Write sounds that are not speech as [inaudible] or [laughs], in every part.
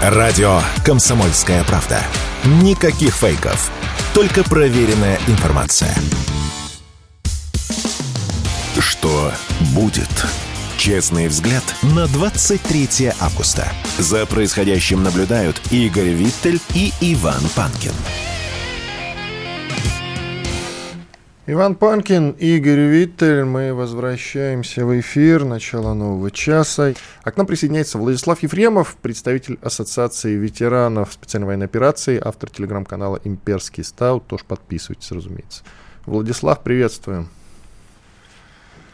Радио «Комсомольская правда». Никаких фейков. Только проверенная информация. Что будет? Честный взгляд на 23 августа. За происходящим наблюдают Игорь Виттель и Иван Панкин. Иван Панкин, Игорь Виттель. Мы возвращаемся в эфир. Начало нового часа. А к нам присоединяется Владислав Ефремов, представитель Ассоциации ветеранов специальной военной операции, автор телеграм-канала «Имперский стаут». Тоже подписывайтесь, разумеется. Владислав, приветствуем.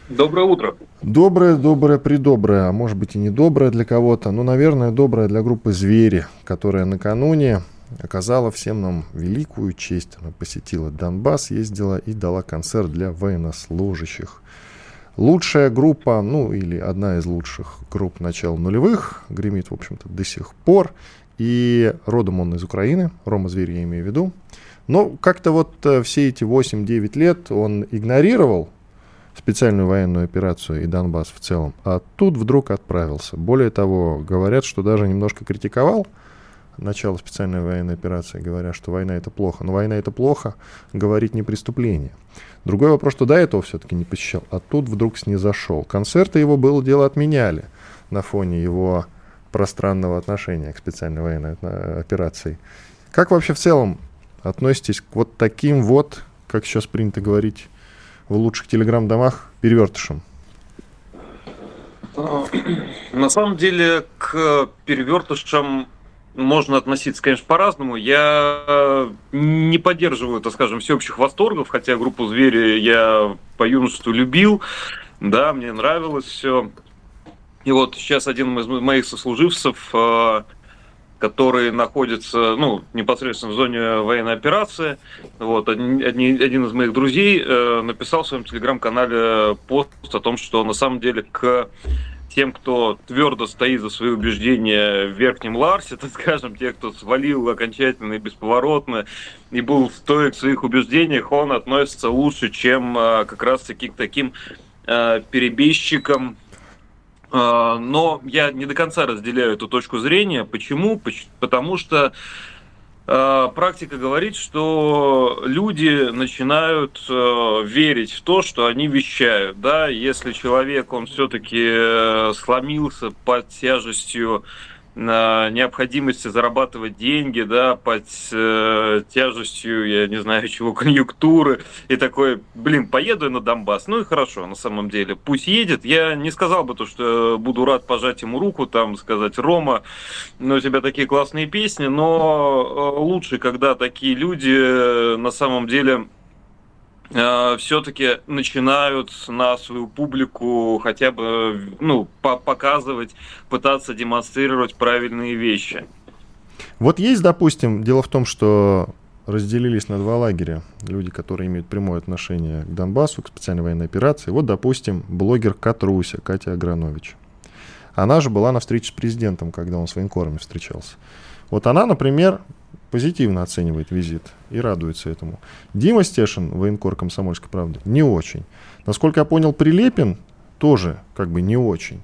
Доброе утро. Доброе, доброе, придоброе, а может быть и не доброе для кого-то, но, наверное, доброе для группы «Звери», которая накануне оказала всем нам великую честь. Она посетила Донбасс, ездила и дала концерт для военнослужащих. Лучшая группа, ну или одна из лучших групп начала нулевых, гремит, в общем-то, до сих пор. И родом он из Украины, Рома Зверь я имею в виду. Но как-то вот э, все эти 8-9 лет он игнорировал специальную военную операцию и Донбасс в целом, а тут вдруг отправился. Более того, говорят, что даже немножко критиковал – начала специальной военной операции, говоря, что война это плохо. Но война это плохо, говорить не преступление. Другой вопрос, что до этого все-таки не посещал, а тут вдруг снизошел. Концерты его было дело отменяли на фоне его пространного отношения к специальной военной операции. Как вообще в целом относитесь к вот таким вот, как сейчас принято говорить в лучших телеграм-домах, перевертышам? [clears throat] На самом деле к перевертышам можно относиться, конечно, по-разному. Я не поддерживаю, так скажем, всеобщих восторгов, хотя группу «Звери» я по юношеству любил, да, мне нравилось все. И вот сейчас один из моих сослуживцев, э, который находится ну, непосредственно в зоне военной операции. Вот, один, один из моих друзей э, написал в своем телеграм-канале пост о том, что на самом деле к тем, кто твердо стоит за свои убеждения в верхнем Ларсе, так скажем, те, кто свалил окончательно и бесповоротно и был стоек в своих убеждениях, он относится лучше, чем а, как раз-таки к таким а, перебежчикам, а, но я не до конца разделяю эту точку зрения. Почему? Потому что практика говорит, что люди начинают э, верить в то, что они вещают. Да? Если человек, он все-таки э, сломился под тяжестью необходимости зарабатывать деньги, да, под э, тяжестью, я не знаю чего, конъюнктуры, и такой, блин, поеду я на Донбасс, ну и хорошо, на самом деле, пусть едет, я не сказал бы то, что буду рад пожать ему руку, там, сказать, Рома, ну, у тебя такие классные песни, но э, лучше, когда такие люди э, на самом деле все-таки начинают на свою публику хотя бы ну, по показывать, пытаться демонстрировать правильные вещи. Вот есть, допустим, дело в том, что разделились на два лагеря. Люди, которые имеют прямое отношение к Донбассу, к специальной военной операции. Вот, допустим, блогер Катруся, Катя Агранович. Она же была на встрече с президентом, когда он с военкорами встречался. Вот она, например, позитивно оценивает визит и радуется этому. Дима Стешин, военкор комсомольской правды, не очень. Насколько я понял, Прилепин тоже как бы не очень.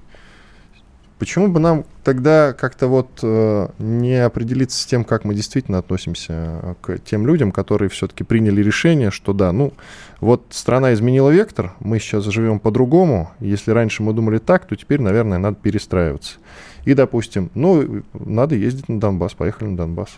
Почему бы нам тогда как-то вот э, не определиться с тем, как мы действительно относимся к тем людям, которые все-таки приняли решение, что да, ну вот страна изменила вектор, мы сейчас живем по-другому, если раньше мы думали так, то теперь, наверное, надо перестраиваться. И, допустим, ну, надо ездить на Донбасс, поехали на Донбасс.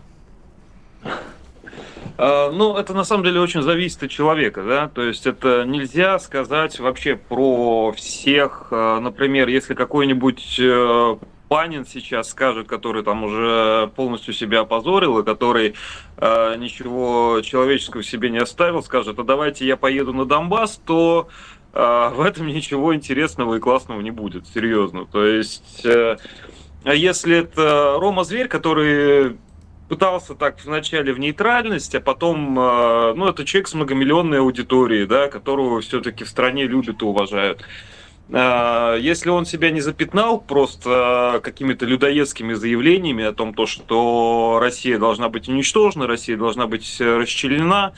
А, ну, это на самом деле очень зависит от человека, да, то есть это нельзя сказать вообще про всех, а, например, если какой-нибудь э, Панин сейчас скажет, который там уже полностью себя опозорил и который э, ничего человеческого в себе не оставил, скажет, а давайте я поеду на Донбасс, то э, в этом ничего интересного и классного не будет, серьезно. То есть, э, если это Рома Зверь, который пытался так вначале в нейтральность, а потом, э, ну, это человек с многомиллионной аудиторией, да, которого все-таки в стране любят и уважают. Э, если он себя не запятнал просто какими-то людоедскими заявлениями о том, то, что Россия должна быть уничтожена, Россия должна быть расчленена,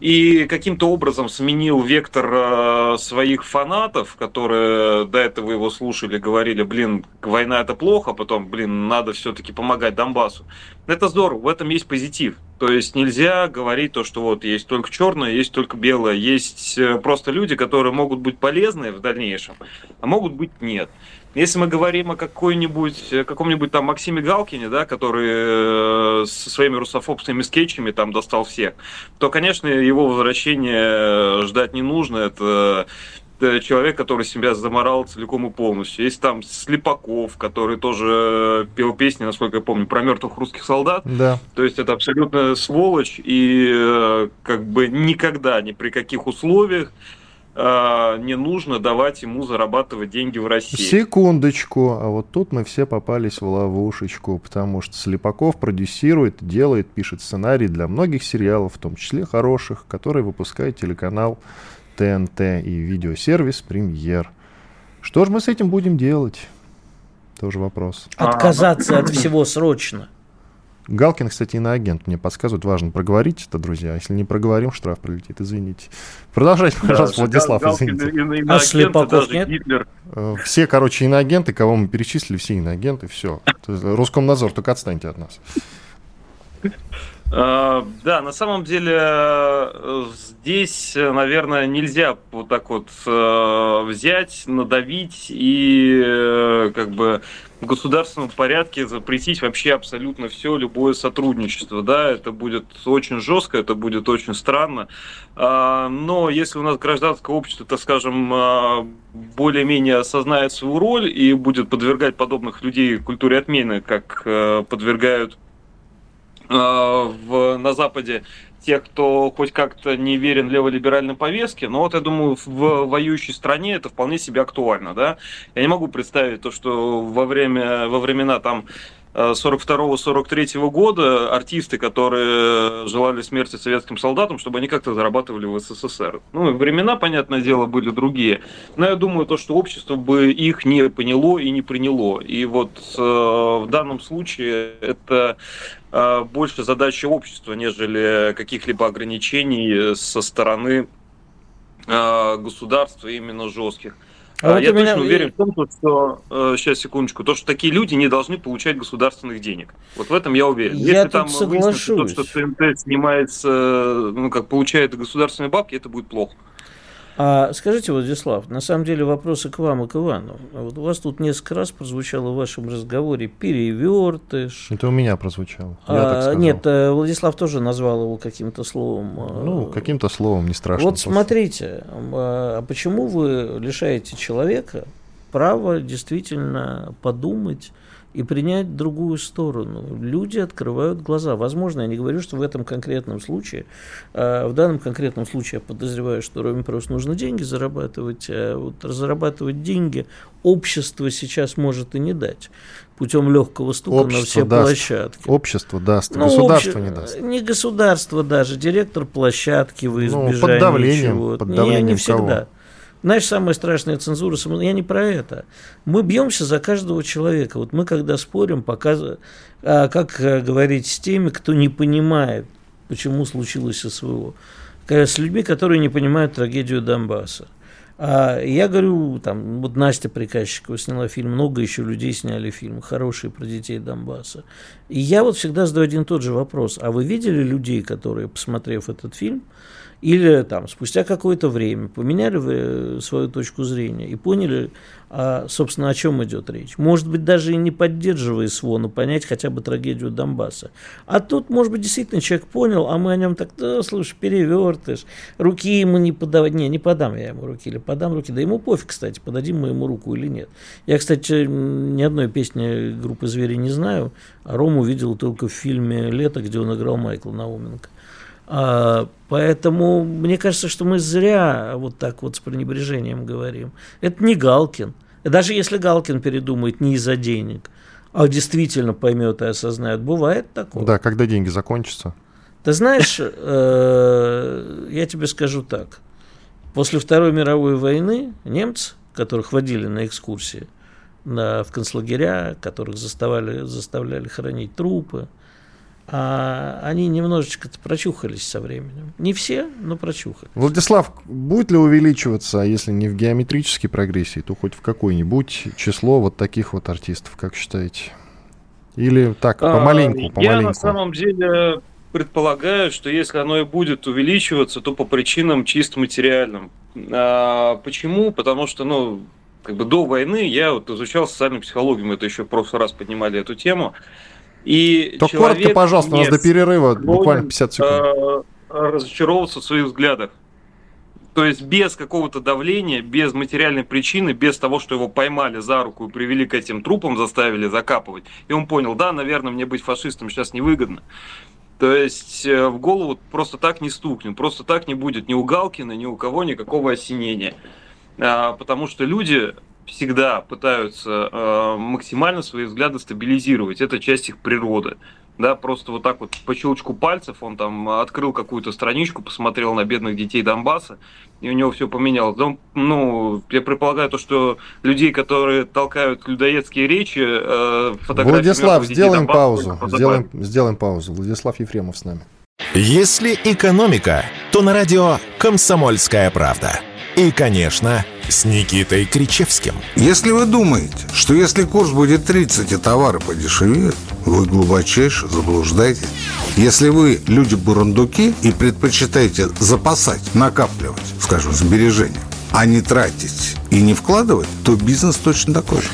и каким-то образом сменил вектор э, своих фанатов, которые до этого его слушали, говорили, блин, война это плохо, потом, блин, надо все-таки помогать Донбассу. Это здорово, в этом есть позитив. То есть нельзя говорить то, что вот есть только черное, есть только белое. Есть э, просто люди, которые могут быть полезны в дальнейшем, а могут быть нет. Если мы говорим о какой-нибудь, каком-нибудь там Максиме Галкине, да, который э, со своими русофобскими скетчами там достал всех, то, конечно, его возвращение ждать не нужно. Это человек, который себя заморал целиком и полностью. Есть там Слепаков, который тоже пел песни, насколько я помню, про мертвых русских солдат. Да. То есть это абсолютно сволочь, и э, как бы никогда, ни при каких условиях э, не нужно давать ему зарабатывать деньги в России. Секундочку, а вот тут мы все попались в ловушечку, потому что Слепаков продюсирует, делает, пишет сценарий для многих сериалов, в том числе хороших, которые выпускает телеканал ТНТ и видеосервис Премьер. Что же мы с этим будем делать? Тоже вопрос. Отказаться от всего срочно. Галкин, кстати, иноагент. Мне подсказывают, важно проговорить это, друзья. Если не проговорим, штраф прилетит. Извините. Продолжайте, пожалуйста, да, Владислав, Галкин, извините. А Слепаков нет? Гитлер. Э, все, короче, иноагенты, кого мы перечислили, все иноагенты, все. Роскомнадзор, только отстаньте от нас. А, да, на самом деле э, здесь, наверное, нельзя вот так вот э, взять, надавить и э, как бы в государственном порядке запретить вообще абсолютно все, любое сотрудничество. Да, это будет очень жестко, это будет очень странно. Но если у нас гражданское общество, так скажем, более-менее осознает свою роль и будет подвергать подобных людей культуре отмены, как подвергают Э, в, на Западе тех, кто хоть как-то не верен леволиберальной повестке, но вот я думаю, в воюющей стране это вполне себе актуально, да. Я не могу представить то, что во время, во времена там 42-43 года артисты, которые желали смерти советским солдатам, чтобы они как-то зарабатывали в СССР. Ну, времена, понятное дело, были другие. Но я думаю, то, что общество бы их не поняло и не приняло. И вот э, в данном случае это э, больше задача общества, нежели каких-либо ограничений со стороны э, государства именно жестких. А, а вот я точно меня... уверен в том, что э, сейчас секундочку, то, что такие люди не должны получать государственных денег. Вот в этом я уверен. Я Если там соглашусь. то, что ТНТ снимается, ну как получает государственные бабки, это будет плохо. А скажите, Владислав, на самом деле вопросы к вам и к Ивану. А вот у вас тут несколько раз прозвучало в вашем разговоре перевертыш. Это у меня прозвучало. А, нет, э, Владислав тоже назвал его каким-то словом. Э, ну, каким-то словом, не страшно. Вот просто. смотрите, а почему вы лишаете человека права действительно подумать и принять другую сторону. Люди открывают глаза. Возможно, я не говорю, что в этом конкретном случае, а в данном конкретном случае я подозреваю, что Роме просто нужно деньги зарабатывать, а вот разрабатывать деньги общество сейчас может и не дать путем легкого стука общество на все даст. площадки. Общество даст, ну, государство обще... не даст. Не государство даже, директор площадки в избежание ну, под давлением, чего-то. Под давлением не, не всегда. Кого? Знаешь, самая страшная цензура, я не про это. Мы бьемся за каждого человека. Вот мы, когда спорим, показываем, а, как э, говорить с теми, кто не понимает, почему случилось СВО. С людьми, которые не понимают трагедию Донбасса. А я говорю, там, вот Настя Приказчикова сняла фильм, много еще людей сняли фильмы, хорошие про детей Донбасса. И я вот всегда задаю один и тот же вопрос. А вы видели людей, которые, посмотрев этот фильм, или там спустя какое-то время поменяли вы э, свою точку зрения и поняли, а, собственно, о чем идет речь. Может быть, даже и не поддерживая СВО, но понять хотя бы трагедию Донбасса. А тут, может быть, действительно человек понял, а мы о нем так, да, слушай, перевертыш, руки ему не подавать. Не, не подам я ему руки, или подам руки. Да ему пофиг, кстати, подадим мы ему руку или нет. Я, кстати, ни одной песни группы «Звери» не знаю, а Рому видел только в фильме «Лето», где он играл Майкла Науменко. А, поэтому мне кажется, что мы зря вот так вот с пренебрежением говорим. Это не Галкин. Даже если Галкин передумает не из-за денег, а действительно поймет и осознает, бывает такое. Да, когда деньги закончатся. Ты знаешь, э, я тебе скажу так. После Второй мировой войны немцы, которых водили на экскурсии на, в концлагеря, которых заставляли, заставляли хранить трупы, а они немножечко прочухались со временем. Не все, но прочухались. Владислав, будет ли увеличиваться, а если не в геометрической прогрессии, то хоть в какой-нибудь число вот таких вот артистов, как считаете? Или так, помаленьку, помаленьку? Я на самом деле предполагаю, что если оно и будет увеличиваться, то по причинам чисто материальным. А, почему? Потому что, ну, как бы до войны я вот изучал социальную психологию, мы это еще в прошлый раз поднимали эту тему. И То коротко, пожалуйста, у нас до перерыва буквально 50 секунд. А, разочаровываться в своих взглядах. То есть без какого-то давления, без материальной причины, без того, что его поймали за руку и привели к этим трупам, заставили закапывать. И он понял, да, наверное, мне быть фашистом сейчас невыгодно. То есть э, в голову просто так не стукнет, просто так не будет ни у Галкина, ни у кого никакого осенения. А, потому что люди всегда пытаются э, максимально свои взгляды стабилизировать. Это часть их природы да, просто вот так вот по щелчку пальцев он там открыл какую-то страничку, посмотрел на бедных детей Донбасса, и у него все поменялось. Он, ну, я предполагаю то, что людей, которые толкают людоедские речи, э, фотографии... Владислав, сделаем Донбасса, паузу, сделаем, сделаем паузу. Владислав Ефремов с нами. Если экономика, то на радио «Комсомольская правда». И, конечно, с Никитой Кричевским. Если вы думаете, что если курс будет 30 и товары подешевеют, вы глубочайше заблуждаетесь. Если вы люди-бурундуки и предпочитаете запасать, накапливать, скажем, сбережения, а не тратить и не вкладывать, то бизнес точно такой же.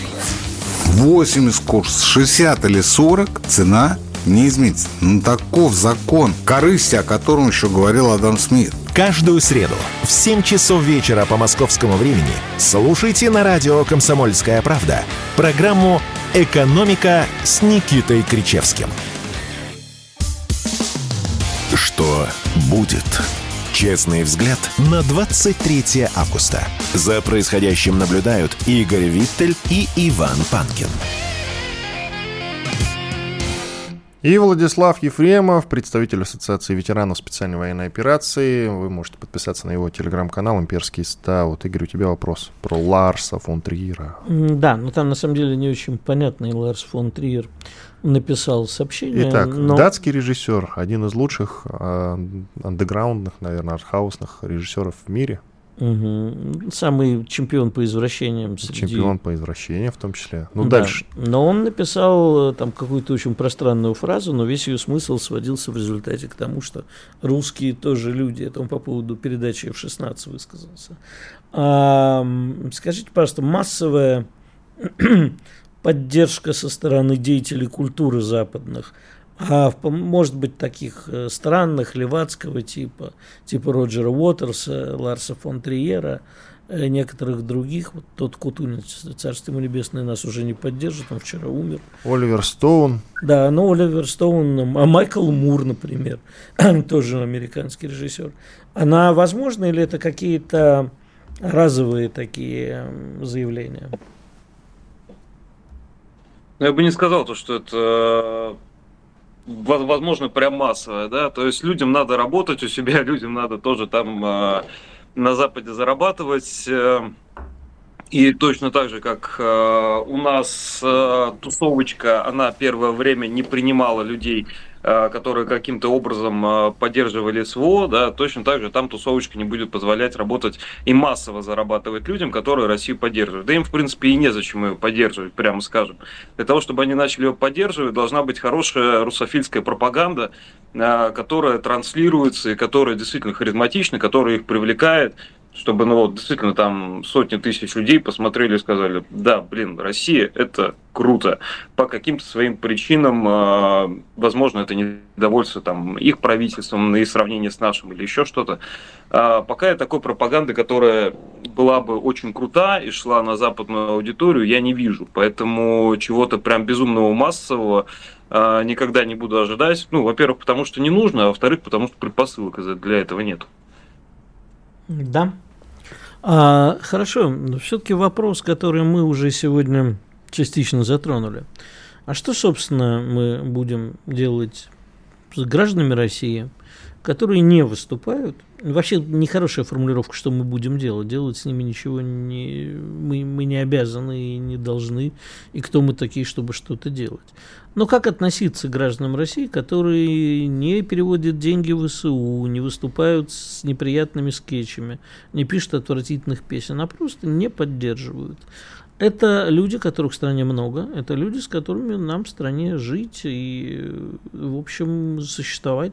80 курс, 60 или 40 цена не изменится. Ну, таков закон корысти, о котором еще говорил Адам Смит. Каждую среду в 7 часов вечера по московскому времени слушайте на радио «Комсомольская правда» программу «Экономика» с Никитой Кричевским. Что будет? Честный взгляд на 23 августа. За происходящим наблюдают Игорь Виттель и Иван Панкин. И Владислав Ефремов, представитель Ассоциации ветеранов специальной военной операции. Вы можете подписаться на его телеграм-канал «Имперский стаут». Игорь, у тебя вопрос про Ларса фон Триера. Да, но там на самом деле не очень понятный Ларс фон Триер написал сообщение. Итак, но... датский режиссер, один из лучших э, андеграундных, наверное, артхаусных режиссеров в мире – Угу. Самый чемпион по извращениям. Среди... Чемпион по извращениям в том числе. Ну, да. дальше. Но он написал э, там какую-то очень пространную фразу, но весь ее смысл сводился в результате к тому, что русские тоже люди. Это он по поводу передачи F-16 высказался. А, скажите, пожалуйста, массовая [clears throat] поддержка со стороны деятелей культуры западных – а может быть таких э, странных левацкого типа, типа Роджера Уотерса, Ларса фон Триера, э, некоторых других. Вот тот Кутунец, царство ему небесное, нас уже не поддержит, он вчера умер. Оливер Стоун. Да, ну Оливер Стоун, а Майкл Мур, например, [clears throat] тоже американский режиссер. Она возможна или это какие-то разовые такие заявления? Я бы не сказал, то, что это возможно, прям массовая, да, то есть людям надо работать у себя, [laughs] людям надо тоже там э, на Западе зарабатывать, э, и точно так же, как э, у нас э, тусовочка, она первое время не принимала людей, которые каким-то образом э, поддерживали СВО, да, точно так же там тусовочка не будет позволять работать и массово зарабатывать людям, которые Россию поддерживают. Да им, в принципе, и незачем ее поддерживать, прямо скажем. Для того, чтобы они начали ее поддерживать, должна быть хорошая русофильская пропаганда, э, которая транслируется и которая действительно харизматична, которая их привлекает, чтобы, ну, вот, действительно, там сотни тысяч людей посмотрели и сказали, да, блин, Россия – это круто. По каким-то своим причинам, э, возможно, это недовольство там их правительством и сравнение с нашим или еще что-то. А пока такой пропаганды, которая была бы очень крута и шла на западную аудиторию, я не вижу. Поэтому чего-то прям безумного массового э, никогда не буду ожидать. Ну, во-первых, потому что не нужно, а во-вторых, потому что предпосылок для этого нет. Да, а, хорошо, но все-таки вопрос, который мы уже сегодня частично затронули. А что, собственно, мы будем делать с гражданами России, которые не выступают. Вообще нехорошая формулировка, что мы будем делать. Делать с ними ничего не, мы, мы не обязаны и не должны. И кто мы такие, чтобы что-то делать. Но как относиться к гражданам России, которые не переводят деньги в СУ, не выступают с неприятными скетчами, не пишут отвратительных песен, а просто не поддерживают? Это люди, которых в стране много, это люди, с которыми нам в стране жить и, в общем, существовать.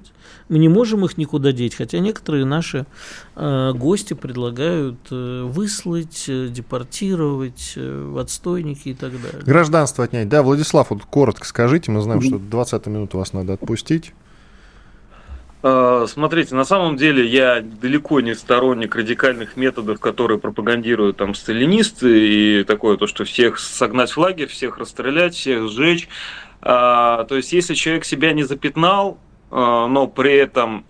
Мы не можем их никуда деть, хотя некоторые наши э, гости предлагают э, выслать, э, депортировать э, в отстойники и так далее. Гражданство отнять. Да, Владислав, вот коротко скажите, мы знаем, что 20 минут вас надо отпустить. А, смотрите, на самом деле я далеко не сторонник радикальных методов, которые пропагандируют там сталинисты и такое то, что всех согнать в лагерь, всех расстрелять, всех сжечь. А, то есть, если человек себя не запятнал, а, но при этом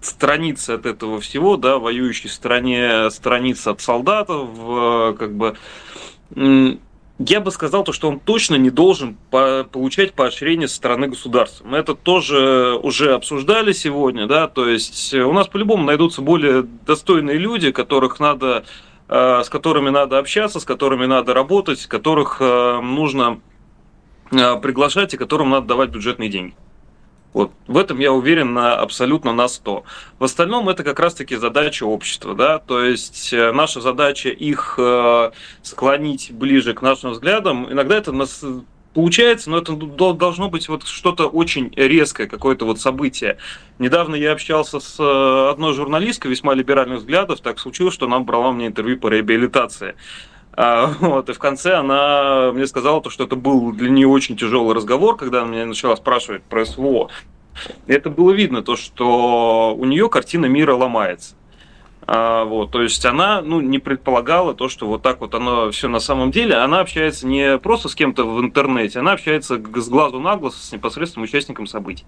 страница от этого всего, да, воюющей стране, страница от солдатов, как бы я бы сказал, то, что он точно не должен по получать поощрение со стороны государства. Мы это тоже уже обсуждали сегодня, да, то есть у нас по-любому найдутся более достойные люди, которых надо, э, с которыми надо общаться, с которыми надо работать, которых э, нужно э, приглашать и которым надо давать бюджетные деньги. Вот в этом я уверен на абсолютно на 100. В остальном это как раз-таки задача общества, да, то есть э, наша задача их э, склонить ближе к нашим взглядам. Иногда это нас получается, но это должно быть вот что-то очень резкое, какое-то вот событие. Недавно я общался с э, одной журналисткой весьма либеральных взглядов, так случилось, что она брала мне интервью по реабилитации. А, вот, и в конце она мне сказала, то, что это был для нее очень тяжелый разговор, когда она меня начала спрашивать про СВО. Это было видно, то, что у нее картина мира ломается. А, вот, то есть она ну, не предполагала то, что вот так вот оно все на самом деле. Она общается не просто с кем-то в интернете, она общается с глазу на глаз с непосредственным участником событий.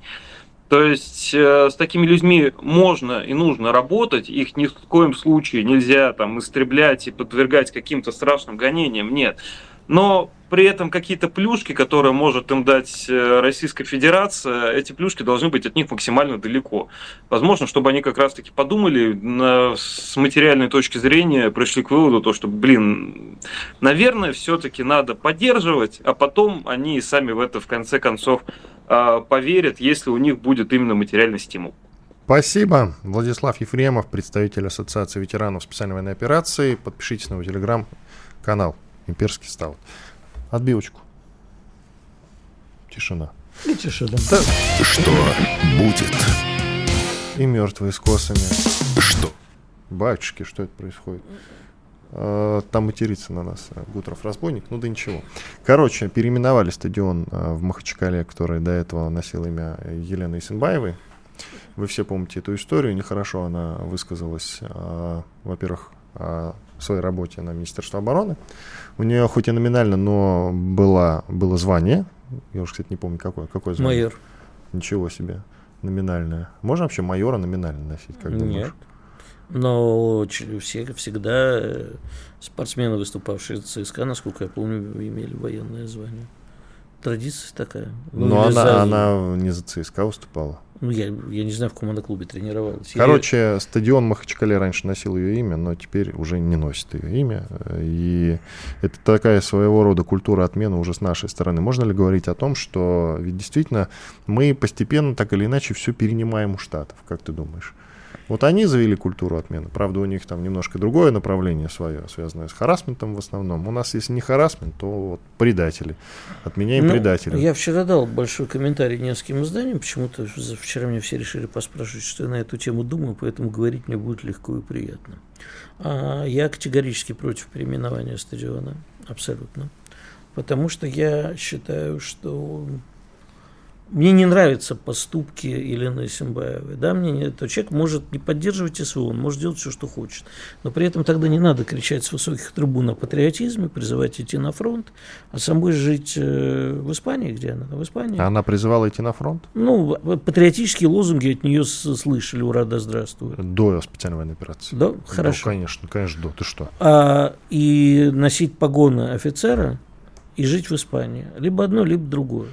То есть э, с такими людьми можно и нужно работать, их ни в коем случае нельзя там истреблять и подвергать каким-то страшным гонениям, нет. Но при этом какие-то плюшки, которые может им дать э, Российская Федерация, эти плюшки должны быть от них максимально далеко. Возможно, чтобы они как раз-таки подумали на, с материальной точки зрения, пришли к выводу, то, что, блин, наверное, все-таки надо поддерживать, а потом они сами в это в конце концов а, поверят, если у них будет именно материальный стимул. Спасибо. Владислав Ефремов, представитель Ассоциации ветеранов специальной военной операции. Подпишитесь на его телеграм-канал «Имперский стал». Отбивочку. Тишина. И тишина. Да. Что будет? И мертвые с косами. Что? Батюшки, что это происходит? Э, там матерится на нас э, Гутров разбойник, ну да ничего. Короче, переименовали стадион э, в Махачкале, который до этого носил имя Елены Исенбаевой. Вы все помните эту историю, нехорошо она высказалась, во-первых, о своей работе на Министерство обороны. У нее хоть и номинально, но было, было звание, я уже, кстати, не помню, какое, какое звание. Майор. Ничего себе, номинальное. Можно вообще майора номинально носить, как думаешь? Нет. Но все, всегда э, спортсмены, выступавшие в ЦСКА, насколько я помню, имели военное звание. Традиция такая. Но она, за... она не за ЦСКА выступала. Ну, я, я не знаю, в каком она клубе тренировалась. Короче, я... стадион Махачкале раньше носил ее имя, но теперь уже не носит ее имя. И это такая своего рода культура отмены уже с нашей стороны. Можно ли говорить о том, что ведь действительно мы постепенно так или иначе все перенимаем у Штатов? Как ты думаешь? Вот они завели культуру отмены. Правда, у них там немножко другое направление свое, связанное с харасментом в основном. У нас, если не харасмент, то вот предатели. Отменяем ну, предателей. Я вчера дал большой комментарий нескольким изданиям. Почему-то вчера мне все решили поспрашивать, что я на эту тему думаю, поэтому говорить мне будет легко и приятно. А я категорически против переименования стадиона. Абсолютно. Потому что я считаю, что мне не нравятся поступки Елены Симбаевой. Да, мне не, то человек может не поддерживать СВО, он может делать все, что хочет. Но при этом тогда не надо кричать с высоких трибун о патриотизме, призывать идти на фронт, а самой жить э, в Испании, где она? В Испании. Она призывала идти на фронт? Ну, патриотические лозунги от нее слышали «Ура, да здравствует». До специальной военной операции? Да, хорошо. Да, конечно, конечно, до. Ты что? А, и носить погоны офицера и жить в Испании. Либо одно, либо другое.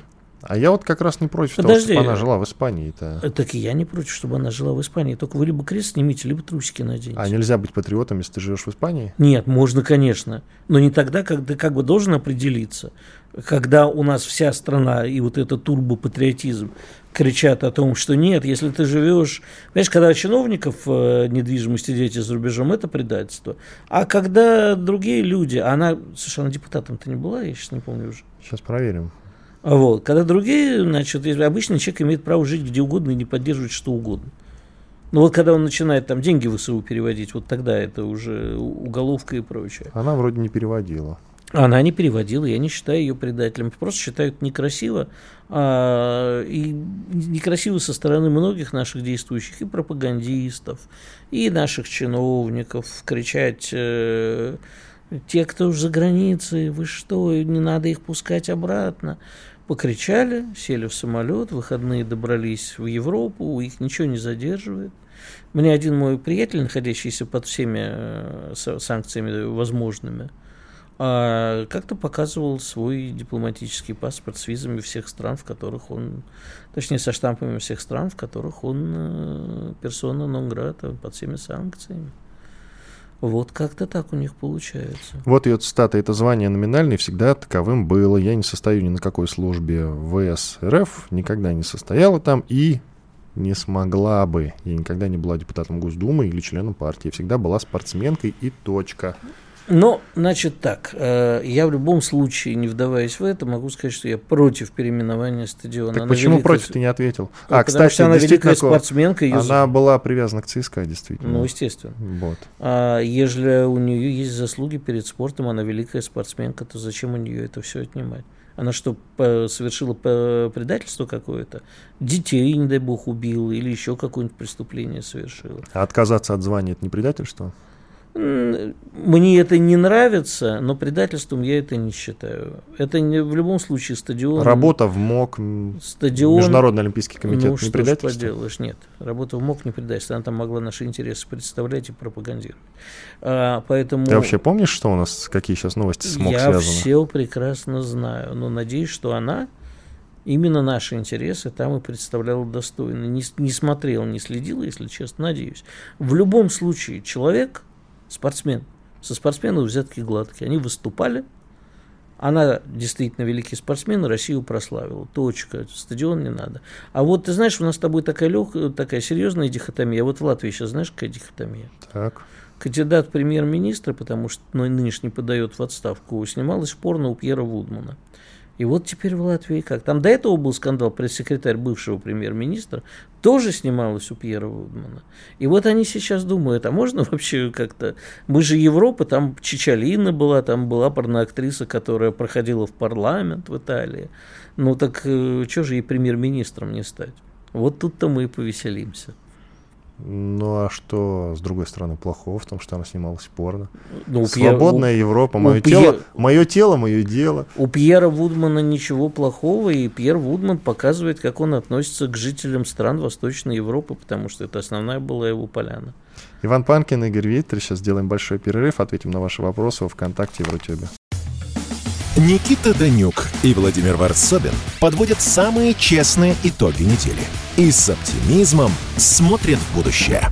А я вот как раз не против Подожди. того, чтобы она жила в Испании-то. Э, так и я не против, чтобы она жила в Испании. Только вы либо крест снимите, либо трусики наденьте. А нельзя быть патриотом, если ты живешь в Испании? Нет, можно, конечно. Но не тогда, когда как бы должен определиться. Когда у нас вся страна и вот этот турбопатриотизм кричат о том, что нет, если ты живешь... Понимаешь, когда чиновников э, недвижимости дети за рубежом, это предательство. А когда другие люди... Она, слушай, она депутатом-то не была, я сейчас не помню уже. Сейчас проверим. Вот. Когда другие, значит, обычный человек имеет право жить где угодно и не поддерживать что угодно. Но вот когда он начинает там деньги в СУ переводить, вот тогда это уже уголовка и прочее. Она вроде не переводила. Она не переводила, я не считаю ее предателем. Просто считаю это некрасиво. А, и некрасиво со стороны многих наших действующих и пропагандистов, и наших чиновников кричать э, те, кто уж за границей, вы что, не надо их пускать обратно. Покричали, сели в самолет, выходные добрались в Европу, их ничего не задерживает. Мне один мой приятель, находящийся под всеми э, санкциями возможными, а, как-то показывал свой дипломатический паспорт с визами всех стран, в которых он, точнее, со штампами всех стран, в которых он э, персона нон-грата под всеми санкциями. Вот как-то так у них получается. Вот ее цитата. Это звание номинальное всегда таковым было. Я не состою ни на какой службе ВС РФ, никогда не состояла там и не смогла бы. Я никогда не была депутатом Госдумы или членом партии. Всегда была спортсменкой и точка. Ну, значит так, э, я в любом случае, не вдаваясь в это, могу сказать, что я против переименования стадиона. Так почему великая... против ты не ответил? Ну, а, кстати, что она великая спортсменка. Ее... Она была привязана к ЦСКА, действительно. Ну, естественно. Вот. А если у нее есть заслуги перед спортом, она великая спортсменка, то зачем у нее это все отнимать? Она что, совершила предательство какое-то? Детей, не дай бог, убила или еще какое-нибудь преступление совершила? А отказаться от звания – это не предательство? Мне это не нравится, но предательством я это не считаю. Это не, в любом случае стадион... Работа в МОК, стадион, Международный Олимпийский комитет, ну, не предательство? что поделаешь, нет. Работа в МОК не предательство. Она там могла наши интересы представлять и пропагандировать. А, поэтому... Ты вообще помнишь, что у нас, какие сейчас новости с МОК я связаны? Я все прекрасно знаю, но надеюсь, что она именно наши интересы там и представляла достойно. Не, не смотрел, не следил, если честно, надеюсь. В любом случае, человек спортсмен. Со спортсменов взятки гладкие. Они выступали. Она действительно великий спортсмен, Россию прославила. Точка. Стадион не надо. А вот ты знаешь, у нас с тобой такая легкая, такая серьезная дихотомия. Вот в Латвии сейчас знаешь, какая дихотомия? Так. Кандидат премьер-министра, потому что ну, нынешний подает в отставку, снималась в порно у Пьера Вудмана. И вот теперь в Латвии как? Там до этого был скандал, пресс-секретарь бывшего премьер-министра тоже снималась у Пьера Вудмана. И вот они сейчас думают, а можно [laughs] вообще как-то... Мы же Европа, там Чичалина была, там была порноактриса, которая проходила в парламент в Италии. Ну так э, что же ей премьер-министром не стать? Вот тут-то мы и повеселимся. Ну а что, с другой стороны, плохого в том, что она снималась порно? Ну, Свободная Пьер... Европа, мое Пьер... тело, мое тело, мое дело. У Пьера Вудмана ничего плохого, и Пьер Вудман показывает, как он относится к жителям стран Восточной Европы, потому что это основная была его поляна. Иван Панкин, Игорь Виттер. Сейчас сделаем большой перерыв, ответим на ваши вопросы в ВКонтакте и в Рутюбе. Никита Данюк и Владимир Варсобин подводят самые честные итоги недели и с оптимизмом смотрят в будущее.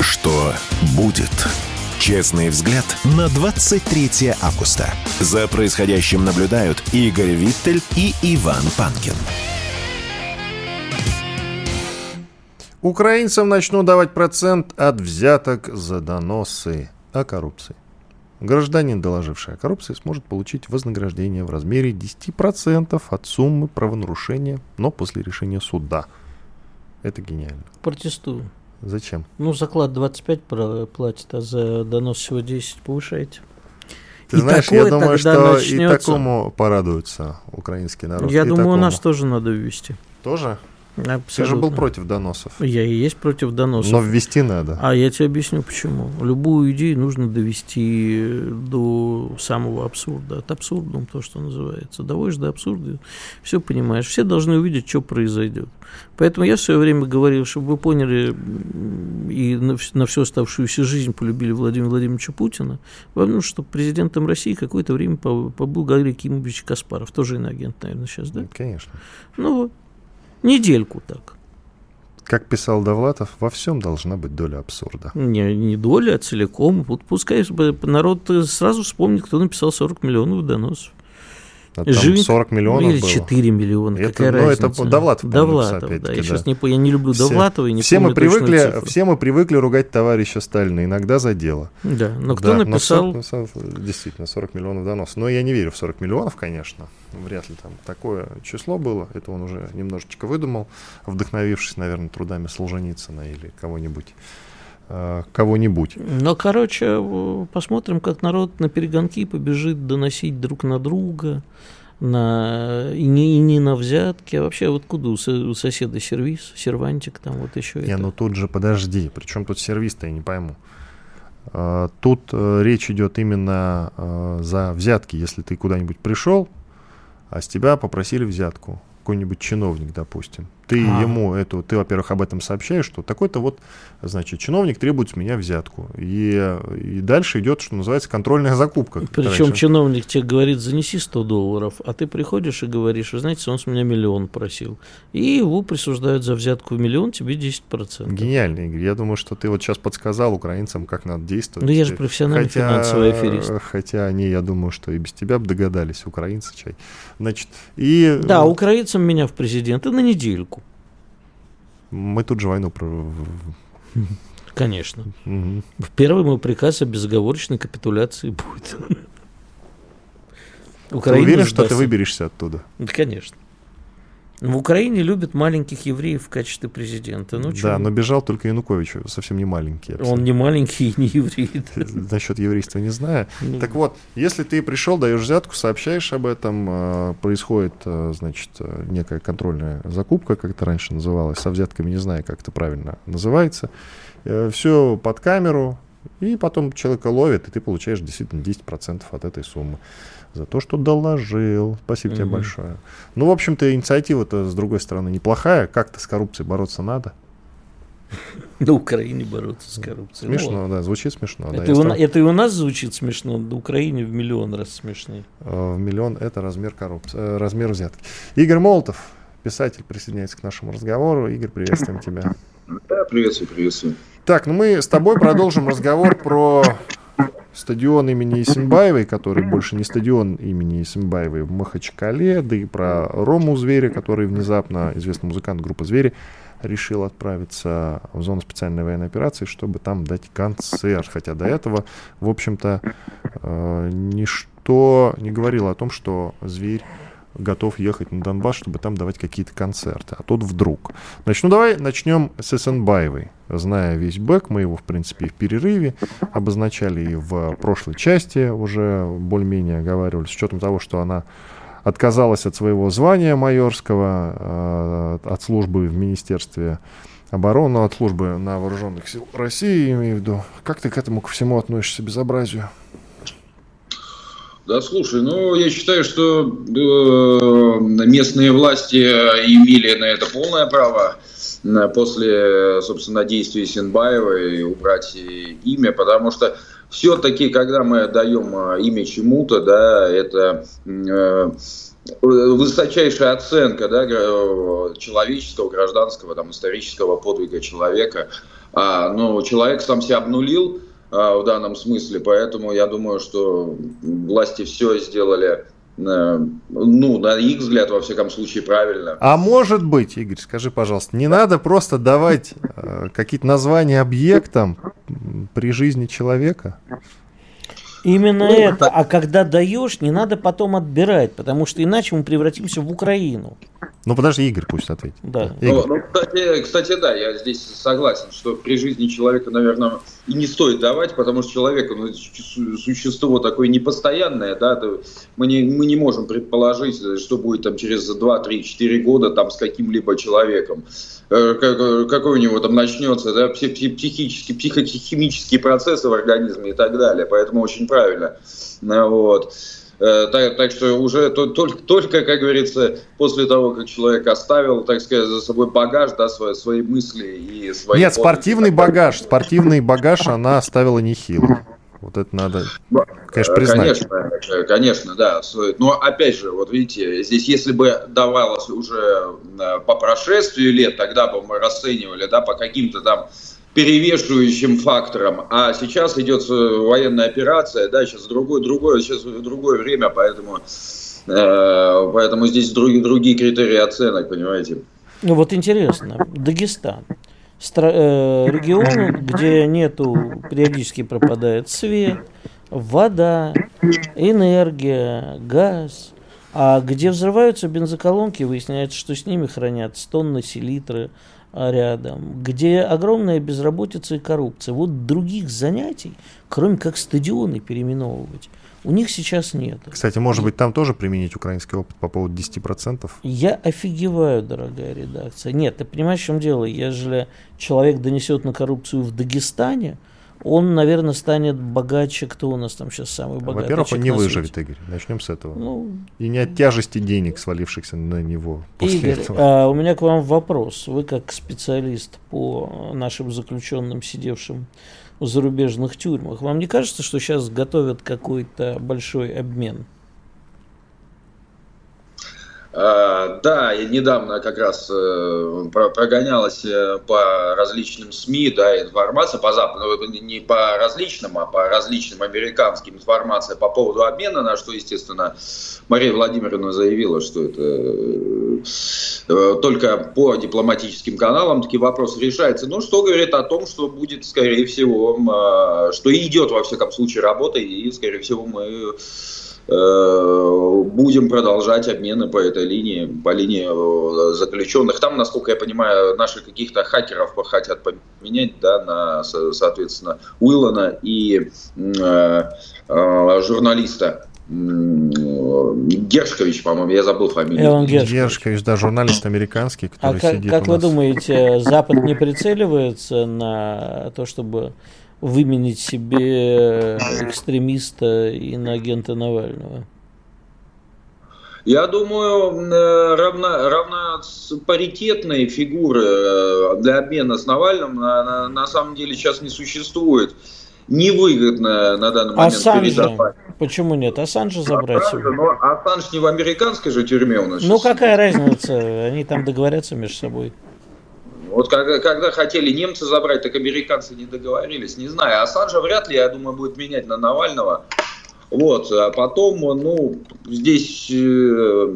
Что будет? Честный взгляд на 23 августа. За происходящим наблюдают Игорь Виттель и Иван Панкин. Украинцам начнут давать процент от взяток за доносы о коррупции. Гражданин, доложивший о коррупции, сможет получить вознаграждение в размере 10% от суммы правонарушения, но после решения суда. Это гениально. Протестую. Зачем? Ну, заклад 25 платит, а за донос всего 10 повышаете. Ты и знаешь, я думаю, что начнется... и такому порадуется украинский народ. Я и думаю, такому. нас тоже надо ввести. Тоже? Абсолютно. Ты же был против доносов. Я и есть против доносов. Но ввести надо. А я тебе объясню почему. Любую идею нужно довести до самого абсурда. От абсурдум то, что называется. Доводишь до абсурда, все понимаешь. Все должны увидеть, что произойдет. Поэтому я в свое время говорил, чтобы вы поняли и на, на всю оставшуюся жизнь полюбили Владимира Владимировича Путина, вам нужно, чтобы президентом России какое-то время побыл Гарри Кимович Каспаров. Тоже иноагент, наверное, сейчас, да? Конечно. Ну вот. Недельку так. Как писал Довлатов, во всем должна быть доля абсурда. Не, не доля, а целиком. Вот пускай народ сразу вспомнит, кто написал 40 миллионов доносов. А там Живи... 40 миллионов ну, или 4 было. миллиона, это, какая ну, разница? это Довлатов, Довлатов, да. Я, да. сейчас не, я не люблю все, Довлатова и не все мы привыкли, Все мы привыкли ругать товарища Сталина, иногда за дело. Да, но кто да, написал... Но 40, действительно, 40 миллионов доносов. Но я не верю в 40 миллионов, конечно. Вряд ли там такое число было. Это он уже немножечко выдумал, вдохновившись, наверное, трудами Солженицына или кого-нибудь кого-нибудь. Ну, короче, посмотрим, как народ на перегонки побежит доносить друг на друга, на, и, не, и не на взятки, а вообще вот куда у, у соседа сервис, сервантик там вот еще. Не, это. ну тут же подожди, причем тут сервис-то я не пойму. А, тут э, речь идет именно э, за взятки, если ты куда-нибудь пришел, а с тебя попросили взятку, какой-нибудь чиновник, допустим ты а. ему эту, ты, во-первых, об этом сообщаешь, что такой-то вот, значит, чиновник требует с меня взятку. И, и дальше идет, что называется, контрольная закупка. Причем раньше. чиновник тебе говорит, занеси 100 долларов, а ты приходишь и говоришь, вы знаете, он с меня миллион просил. И его присуждают за взятку в миллион, тебе 10%. Гениально, Игорь. Я думаю, что ты вот сейчас подсказал украинцам, как надо действовать. Ну, я же профессиональный хотя, финансовый аферист. Хотя они, я думаю, что и без тебя бы догадались, украинцы чай. Значит, и... Да, украинцам меня в президенты на недельку. Мы тут же войну. Конечно. Угу. Первый мой приказ о безоговорочной капитуляции будет. Украина ты уверен, сдастся. что ты выберешься оттуда? Конечно. В Украине любят маленьких евреев в качестве президента. Ну, да, но бежал только Янукович, совсем не маленький. Абсолютно. Он не маленький и не еврей. Насчет еврейства не знаю. Ну, так вот, если ты пришел, даешь взятку, сообщаешь об этом, а, происходит, а, значит, некая контрольная закупка, как это раньше называлось, со взятками не знаю, как это правильно называется. Э, Все под камеру, и потом человека ловят, и ты получаешь действительно 10% от этой суммы за то, что доложил. Спасибо угу. тебе большое. Ну, в общем-то, инициатива-то, с другой стороны, неплохая. Как-то с коррупцией бороться надо. На Украине бороться с коррупцией. Смешно, ну, да, звучит смешно. Это, да, и у, стал... это и у нас звучит смешно, на Украине в миллион раз смешнее. В миллион это размер коррупции, э, размер взятки. Игорь Молотов, писатель, присоединяется к нашему разговору. Игорь, приветствуем тебя. Да, приветствую, приветствую. Так, ну мы с тобой продолжим разговор про стадион имени Исимбаевой, который больше не стадион имени Исимбаевой в Махачкале, да и про Рому Зверя, который внезапно, известный музыкант группы Звери, решил отправиться в зону специальной военной операции, чтобы там дать концерт. Хотя до этого, в общем-то, э, ничто не говорило о том, что Зверь готов ехать на Донбасс, чтобы там давать какие-то концерты. А тут вдруг. Значит, ну давай начнем с Эссенбаевой. Зная весь бэк, мы его, в принципе, и в перерыве обозначали и в прошлой части уже более-менее оговаривали, с учетом того, что она отказалась от своего звания майорского, э, от службы в Министерстве обороны, от службы на вооруженных сил России, имею в виду. Как ты к этому ко всему относишься, безобразию? Да, слушай, ну, я считаю, что э, местные власти имели на это полное право э, после, собственно, действий Синбаева убрать имя, потому что все-таки, когда мы отдаем э, имя чему-то, да, это э, высочайшая оценка да, человеческого, гражданского, там, исторического подвига человека. А, но человек сам себя обнулил, в данном смысле. Поэтому я думаю, что власти все сделали э, ну, на их взгляд, во всяком случае, правильно. А может быть, Игорь, скажи, пожалуйста, не надо просто давать э, какие-то названия объектам при жизни человека? Именно ну, это. А когда даешь, не надо потом отбирать, потому что иначе мы превратимся в Украину. Ну подожди, Игорь пусть ответит. Да. Ну, ну, кстати, кстати, да, я здесь согласен, что при жизни человека, наверное, и не стоит давать, потому что человек, ну, существо такое непостоянное, да, мы не, мы не можем предположить, что будет там через 2, 3, 4 года там с каким-либо человеком. Э, какой у него там начнется, да, психические, психохимические процессы в организме и так далее. Поэтому очень правильно. Ну, вот. Э, так, так что уже только, только, как говорится, после того, как человек оставил, так сказать, за собой багаж, да, свои, свои мысли и свои... Нет, спортивный багаж, спортивный багаж она оставила нехило. Вот это надо, конечно, признать. Конечно, конечно, да. Но опять же, вот видите, здесь если бы давалось уже э, по прошествию лет, тогда бы мы расценивали, да, по каким-то там перевешивающим фактором. А сейчас идет военная операция, да, сейчас другое, другое, сейчас другое время, поэтому, э, поэтому здесь другие, другие критерии оценок, понимаете. Ну вот интересно, Дагестан. Стра- э, регион, где нету, периодически пропадает свет, вода, энергия, газ, а где взрываются бензоколонки, выясняется, что с ними хранятся тонны селитры, рядом, где огромная безработица и коррупция. Вот других занятий, кроме как стадионы переименовывать, у них сейчас нет. Кстати, может быть, там тоже применить украинский опыт по поводу 10%? Я офигеваю, дорогая редакция. Нет, ты понимаешь, в чем дело? Если человек донесет на коррупцию в Дагестане, он, наверное, станет богаче. Кто у нас там сейчас самый богатый? Во-первых, он не выживет, Игорь. Начнем с этого. Ну, и не от тяжести денег, свалившихся на него после Игорь, этого. А, у меня к вам вопрос. Вы как специалист по нашим заключенным, сидевшим в зарубежных тюрьмах, вам не кажется, что сейчас готовят какой-то большой обмен? А, да, я недавно как раз э, прогонялась э, по различным СМИ, да, информация по западу, ну, не по различным, а по различным американским информация по поводу обмена, на что, естественно, Мария Владимировна заявила, что это э, только по дипломатическим каналам такие вопросы решаются. Ну, что говорит о том, что будет, скорее всего, что идет, во всяком случае, работа, и, скорее всего, мы будем продолжать обмены по этой линии, по линии э, заключенных. Там, насколько я понимаю, наши каких-то хакеров хотят поменять, да, на, соответственно, Уиллана и э, э, журналиста. Гершкович, по-моему, я забыл фамилию. Элон Гершкович. Гершкович, да, журналист американский, который а сидит как, как вы думаете, Запад не прицеливается на то, чтобы выменить себе экстремиста и на агента Навального? Я думаю, э, равно, равно паритетные фигуры э, для обмена с Навальным на, на, на самом деле сейчас не существует. Невыгодно на данный момент Ассанжа. Почему нет? Ассанжа забрать. Ассанжа, но Ассанж не в американской же тюрьме у нас. Ну какая разница? Они там договорятся между собой. Вот когда, когда хотели немцы забрать, так американцы не договорились. Не знаю, Ассанжа вряд ли, я думаю, будет менять на Навального. Вот, а потом, ну, здесь... Э,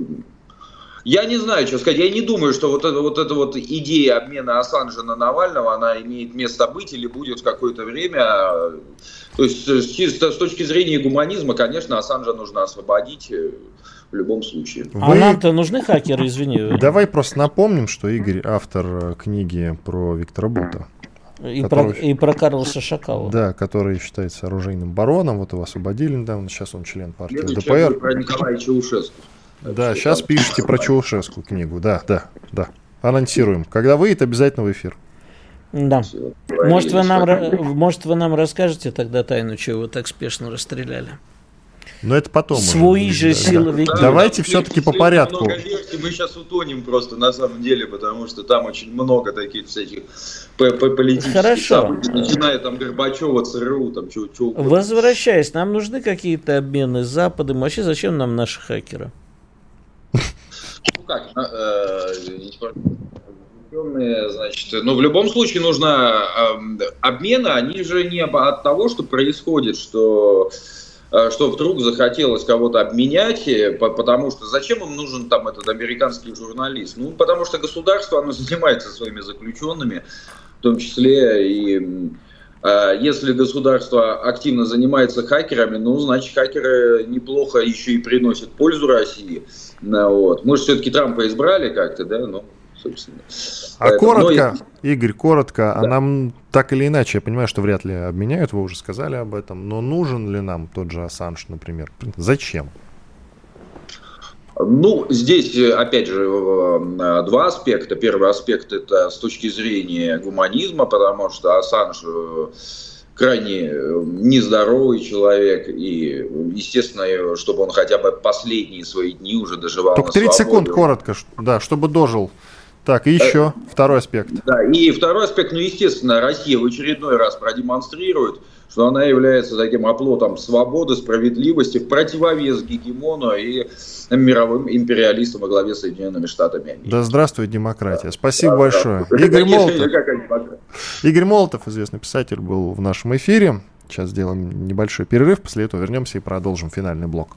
я не знаю, что сказать. Я не думаю, что вот эта вот, эта вот идея обмена Ассанжа на Навального, она имеет место быть или будет в какое-то время. То есть с, с точки зрения гуманизма, конечно, Ассанжа нужно освободить в любом случае. Вы... А нам-то нужны хакеры, извини. Давай просто напомним, что Игорь автор э, книги про Виктора Бута. И, который, про, и про Карлоса Шакала. Да, который считается оружейным бароном. Вот его освободили недавно. Сейчас он член партии ЛДПР. Про Николая Чаушеску. Да, сейчас пишите про Чаушеску книгу. Да, да, да. Анонсируем. Когда выйдет, обязательно в эфир. Да. Может вы, нам, может, вы нам расскажете тогда тайну, чего вы так спешно расстреляли? Но это потом. Свои же силовики. Да, Давайте все-таки по порядку. Много мы сейчас утонем просто на самом деле, потому что там очень много таких всяких политических Хорошо. событий, начиная там Горбачева, ЦРУ, там чего чего Возвращаясь, нам нужны какие-то обмены с Западом. Вообще зачем нам наши хакеры? Ну как, э, значит, но в любом случае нужно э, обмена, они же не от того, что происходит, что Э, что вдруг захотелось кого-то обменять, э, потому что зачем им нужен там этот американский журналист? Ну, потому что государство, оно [laughs] занимается своими заключенными, в том числе и А если государство активно занимается хакерами, ну, значит, хакеры неплохо еще и приносят пользу России. Ну, вот. Мы же все-таки Трампа избрали как-то, да, ну, собственно. А Поэтому, коротко, но... Игорь, коротко, а да. а нам так или иначе, я понимаю, что вряд ли обменяют, вы уже сказали об этом, но нужен ли нам тот же Ассанж, например? Зачем? Ну, здесь, опять же, два аспекта. Первый аспект – это с точки зрения гуманизма, потому что Ассанж э, крайне э, нездоровый человек, и, естественно, чтобы он хотя бы последние свои дни уже доживал Только 30 свободу. секунд коротко, да, чтобы дожил. Так, и еще э, второй аспект. Да, и второй аспект, ну, естественно, Россия в очередной раз продемонстрирует, что она является таким оплотом свободы, справедливости, в противовес гегемону и мировым империалистам во главе Соединенными Штатами Америки. Да здравствует демократия. Спасибо да, большое. Да. Игорь Молотов. Игорь Молотов, известный писатель, был в нашем эфире. Сейчас сделаем небольшой перерыв, после этого вернемся и продолжим финальный блок.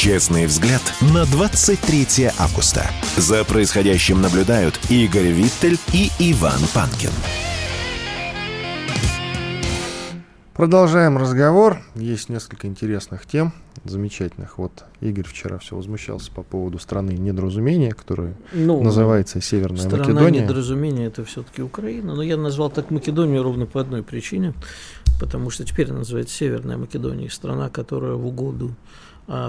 Честный взгляд на 23 августа. За происходящим наблюдают Игорь Виттель и Иван Панкин. Продолжаем разговор. Есть несколько интересных тем, замечательных. Вот Игорь вчера все возмущался по поводу страны недоразумения, которая ну, называется Северная страна Македония. Страна недоразумения это все-таки Украина. Но я назвал так Македонию ровно по одной причине, потому что теперь она называется Северная Македония, страна, которая в угоду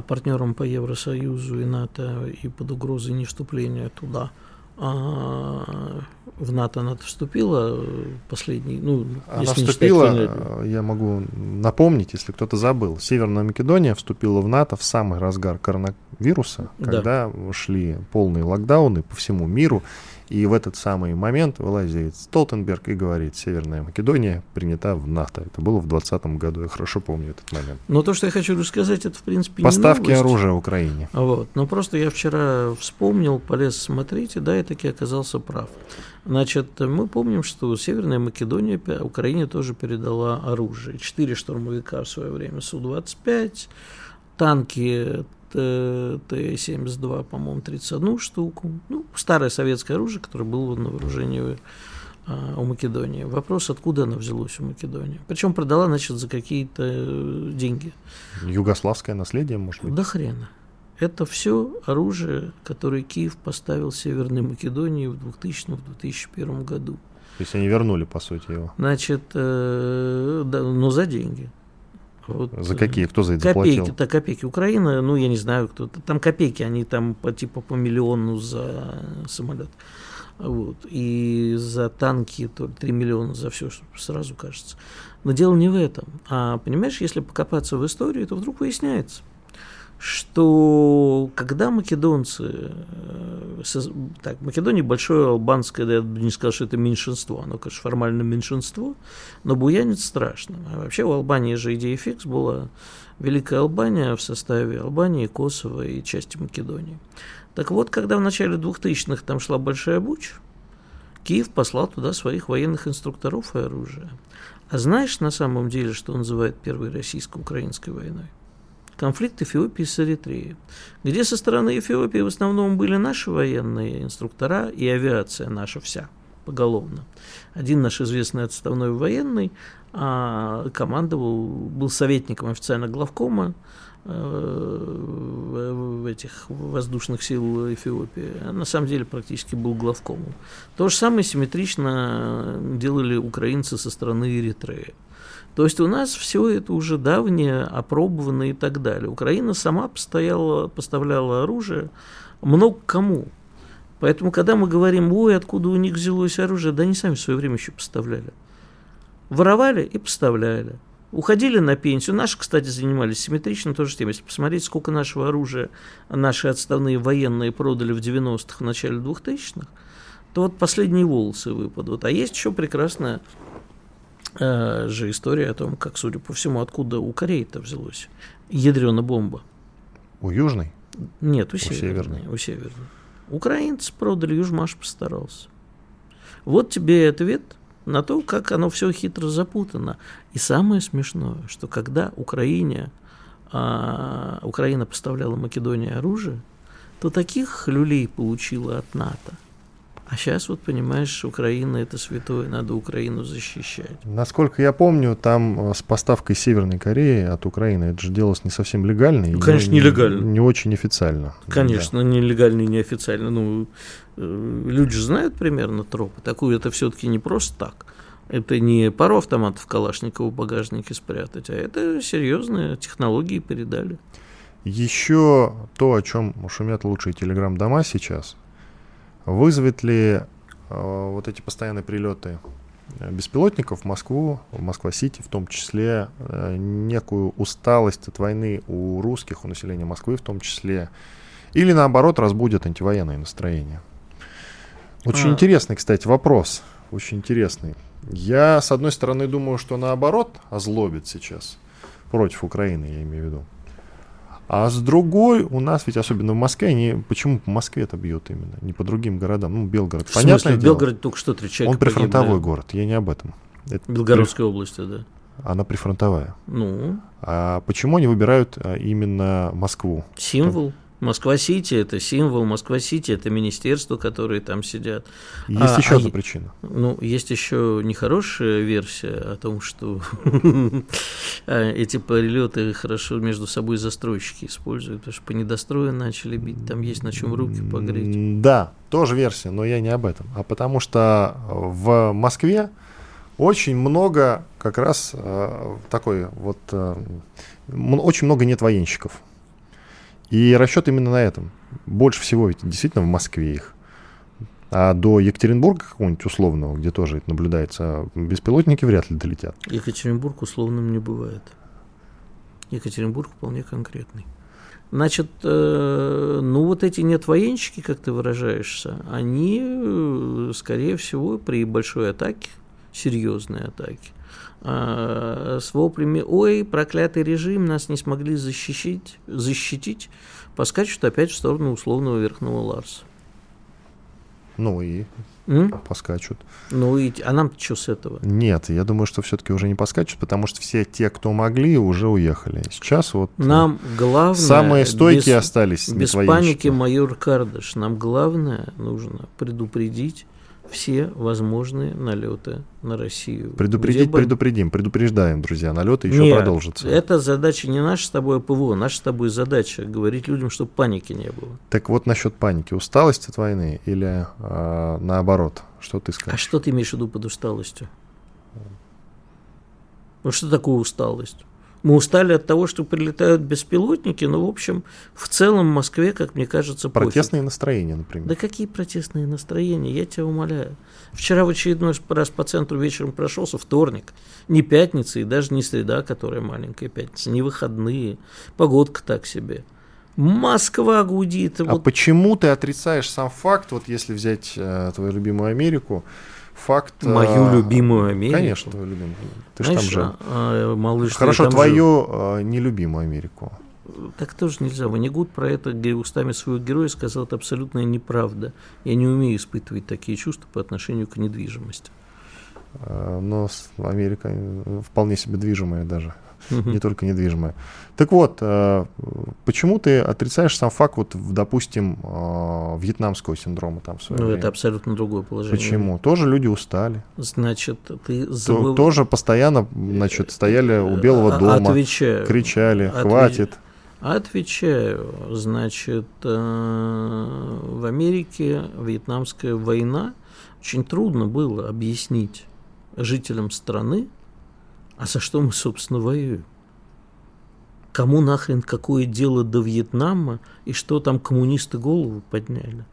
партнерам по Евросоюзу и НАТО и под угрозой не вступления туда – а, в НАТО она вступила последний, ну, она если вступила, считать, я могу напомнить, если кто-то забыл, Северная Македония вступила в НАТО в самый разгар коронавируса, когда да. шли полные локдауны по всему миру, и в этот самый момент вылазит Столтенберг и говорит, Северная Македония принята в НАТО. Это было в 2020 году, я хорошо помню этот момент. Но то, что я хочу рассказать, это, в принципе, Поставки не оружия Украине. Вот. Но просто я вчера вспомнил, полез смотреть, и да, я таки оказался прав. Значит, мы помним, что Северная Македония Украине тоже передала оружие. Четыре штурмовика в свое время Су-25, танки Т-72, по-моему, 31 штуку. Ну, старое советское оружие, которое было на вооружении а, у Македонии. Вопрос, откуда она взялась у Македонии. Причем продала, значит, за какие-то деньги. Югославское наследие, может быть? Да хрена. Это все оружие, которое Киев поставил Северной Македонии в 2000-2001 году. То есть они вернули, по сути, его? Значит, э, да, но за деньги. Вот, за какие? Кто за это копейки, заплатил? Это копейки. Украина, ну, я не знаю, кто -то. Там копейки, они там по, типа по миллиону за самолет. Вот. И за танки то 3 миллиона за все сразу кажется. Но дело не в этом. А понимаешь, если покопаться в историю, то вдруг выясняется, что когда македонцы, э, так, в Македонии большое албанское, я бы не сказал, что это меньшинство, оно, конечно, формально меньшинство, но буянит страшно. А вообще у Албании же идея фикс была Великая Албания в составе Албании, Косово и части Македонии. Так вот, когда в начале 2000-х там шла большая буча, Киев послал туда своих военных инструкторов и оружия. А знаешь на самом деле, что он называет Первой российско-украинской войной? Конфликт Эфиопии с Эритреей, где со стороны Эфиопии в основном были наши военные инструктора и авиация наша вся поголовно. Один наш известный отставной военный а, командовал, был советником официально главкома э, в этих воздушных сил Эфиопии, а на самом деле практически был главкомом. То же самое симметрично делали украинцы со стороны Эритреи. То есть у нас все это уже давнее, опробовано и так далее. Украина сама постояла, поставляла оружие много кому. Поэтому, когда мы говорим, ой, откуда у них взялось оружие, да они сами в свое время еще поставляли. Воровали и поставляли. Уходили на пенсию. Наши, кстати, занимались симметрично тоже тем. Если посмотреть, сколько нашего оружия наши отставные военные продали в 90-х, в начале 2000-х, то вот последние волосы выпадут. А есть еще прекрасная же история о том, как, судя по всему, откуда у Кореи это взялось. Ядрена бомба. У Южной? Нет, у, у северной. У северной. Украинцы продали, Южмаш постарался. Вот тебе и ответ на то, как оно все хитро запутано. И самое смешное, что когда Украине, а, Украина поставляла Македонии оружие, то таких люлей получила от НАТО – а сейчас, вот понимаешь, Украина это святое, надо Украину защищать. Насколько я помню, там э, с поставкой Северной Кореи от Украины это же делалось не совсем легально. Ну, конечно, нелегально. Не, не очень официально. Конечно, да. нелегально и неофициально. Ну, э, люди же знают примерно тропы. Такую это все-таки не просто так. Это не пару автоматов Калашникова в багажнике спрятать, а это серьезные технологии передали. Еще то, о чем шумят лучшие телеграм-дома сейчас, Вызовет ли э, вот эти постоянные прилеты э, беспилотников в Москву, в Москва-Сити, в том числе э, некую усталость от войны у русских, у населения Москвы в том числе, или наоборот разбудят антивоенное настроение? Очень а... интересный, кстати, вопрос. Очень интересный. Я, с одной стороны, думаю, что наоборот озлобит сейчас против Украины, я имею в виду. А с другой, у нас ведь, особенно в Москве, они почему по Москве это бьют именно, не по другим городам. Ну, Белгород. В Понятное смысле, дело, Белгород только что три человека Он прифронтовой погибли. город, я не об этом. Это Белгородская при... область, да. Она прифронтовая. Ну. А почему они выбирают а, именно Москву? Символ. Москва-Сити – это символ, Москва-Сити – это министерство, которые там сидят. Есть а, еще а, одна причина. Ну, есть еще нехорошая версия о том, что [laughs] эти прилеты хорошо между собой застройщики используют, потому что по недострою начали бить, там есть на чем руки погреть. Да, тоже версия, но я не об этом, а потому что в Москве очень много как раз э, такой вот, э, очень много нет военщиков. И расчет именно на этом. Больше всего ведь действительно в Москве их. А до Екатеринбурга какого-нибудь условного, где тоже это наблюдается, беспилотники вряд ли долетят. Екатеринбург условным не бывает. Екатеринбург вполне конкретный. Значит, э, ну вот эти нет военщики, как ты выражаешься, они, э, скорее всего, при большой атаке, серьезной атаке, с воплями «Ой, проклятый режим, нас не смогли защитить, защитить», поскачут опять в сторону условного верхнего Ларса. Ну и М? поскачут. Ну и а нам что с этого? Нет, я думаю, что все-таки уже не поскачут, потому что все те, кто могли, уже уехали. Сейчас вот э, нам главное самые стойкие без, остались. Без паники, майор Кардаш. Нам главное нужно предупредить все возможные налеты на Россию. Предупредить бы... предупредим, предупреждаем, друзья, налеты еще Нет, продолжатся. Это задача не наша с тобой, а ПВО. Наша с тобой задача говорить людям, чтобы паники не было. Так вот насчет паники. Усталость от войны или э, наоборот? Что ты скажешь? А что ты имеешь в виду под усталостью? Ну что такое усталость? Мы устали от того, что прилетают беспилотники, но, в общем, в целом в Москве, как мне кажется, Протестные пофиг. настроения, например. Да какие протестные настроения, я тебя умоляю. Вчера в очередной раз по центру вечером прошелся, вторник, не пятница и даже не среда, которая маленькая пятница, не выходные, погодка так себе. Москва гудит. А вот. почему ты отрицаешь сам факт, вот если взять э, твою любимую Америку, факт... Мою а, любимую Америку? Конечно, твою любимую. Ты же там же... А, а, малыш, Хорошо, твою жил. А, нелюбимую Америку. Так тоже нельзя. Ванигут про это устами своего героя сказал, это абсолютная неправда. Я не умею испытывать такие чувства по отношению к недвижимости. Но Америка вполне себе движимая даже не только недвижимое. Так вот, э, почему ты отрицаешь сам факт, вот, допустим, э, вьетнамского синдрома там Ну, время? это абсолютно другое положение. Почему? Тоже люди устали. Значит, ты забыл... Тоже постоянно, значит, стояли у Белого а, дома, Отвечаю. кричали, Отве... хватит. Отвечаю. Значит, э, в Америке вьетнамская война очень трудно было объяснить жителям страны, а за что мы, собственно, воюем? Кому нахрен какое дело до Вьетнама и что там коммунисты голову подняли?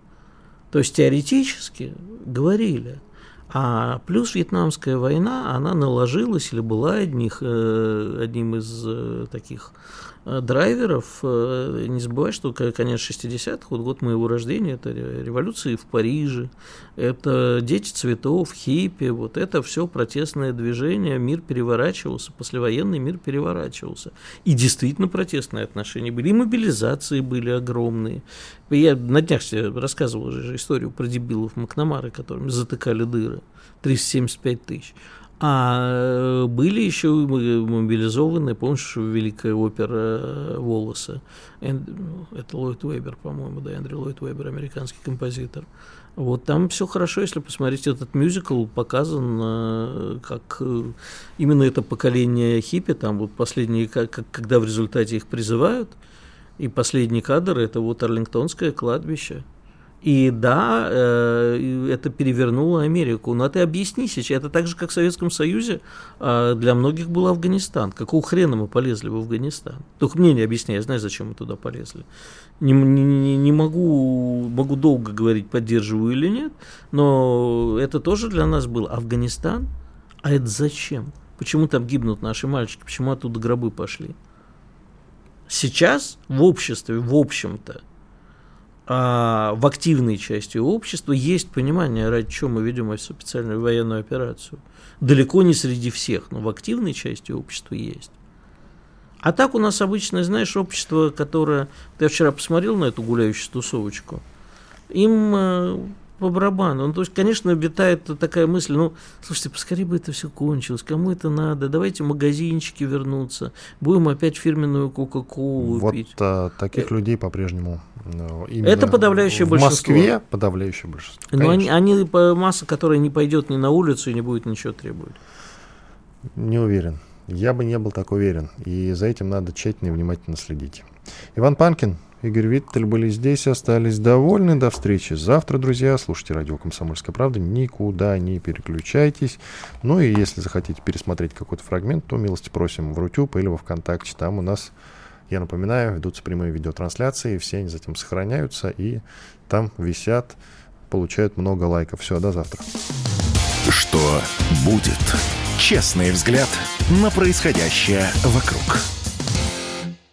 То есть теоретически говорили, А плюс Вьетнамская война, она наложилась или была одних, э, одним из э, таких драйверов. Э, не забывай, что конец 60-х, вот год моего рождения, это революции в Париже, это дети цветов, хиппи, вот это все протестное движение, мир переворачивался, послевоенный мир переворачивался. И действительно протестные отношения были, и мобилизации были огромные. Я на днях рассказывал уже историю про дебилов Макнамары, которыми затыкали дыры. 375 тысяч. А э, были еще мобилизованы, помнишь, великая опера э, «Волосы». Ну, это Ллойд Уэбер, по-моему, да, Эндрю Ллойд Уэбер, американский композитор. Вот там все хорошо, если посмотреть этот мюзикл, показан э, как именно это поколение хиппи, там вот последние, как, когда в результате их призывают, и последний кадр – это вот Арлингтонское кладбище – и да, э, это перевернуло Америку. Но ты объясни сейчас, это так же, как в Советском Союзе э, для многих был Афганистан. Какого хрена мы полезли в Афганистан? Только мне не объясняй, я знаю, зачем мы туда полезли. Не, не, не могу, могу долго говорить, поддерживаю или нет, но это тоже для нас был Афганистан. А это зачем? Почему там гибнут наши мальчики? Почему оттуда гробы пошли? Сейчас в обществе, в общем-то, а в активной части общества есть понимание, ради чего мы ведем специальную военную операцию. Далеко не среди всех, но в активной части общества есть. А так у нас обычно, знаешь, общество, которое... Я вчера посмотрел на эту гуляющую тусовочку. Им э, по барабану. Ну, то есть, конечно, обитает такая мысль, ну, слушайте, поскорее бы это все кончилось, кому это надо, давайте магазинчики вернуться, будем опять фирменную Кока-Колу вот, пить. Вот а, таких э, людей по-прежнему ну, Это подавляющее в большинство. В Москве подавляющее большинство. Но они, они масса, которая не пойдет ни на улицу и не будет ничего требовать. Не уверен. Я бы не был так уверен. И за этим надо тщательно и внимательно следить. Иван Панкин, Игорь Виттель были здесь, остались довольны. До встречи завтра, друзья. Слушайте радио «Комсомольская правда». Никуда не переключайтесь. Ну и если захотите пересмотреть какой-то фрагмент, то милости просим в Рутюб или во Вконтакте. Там у нас, я напоминаю, ведутся прямые видеотрансляции. Все они затем сохраняются и там висят, получают много лайков. Все, до завтра. Что будет? Честный взгляд на происходящее вокруг.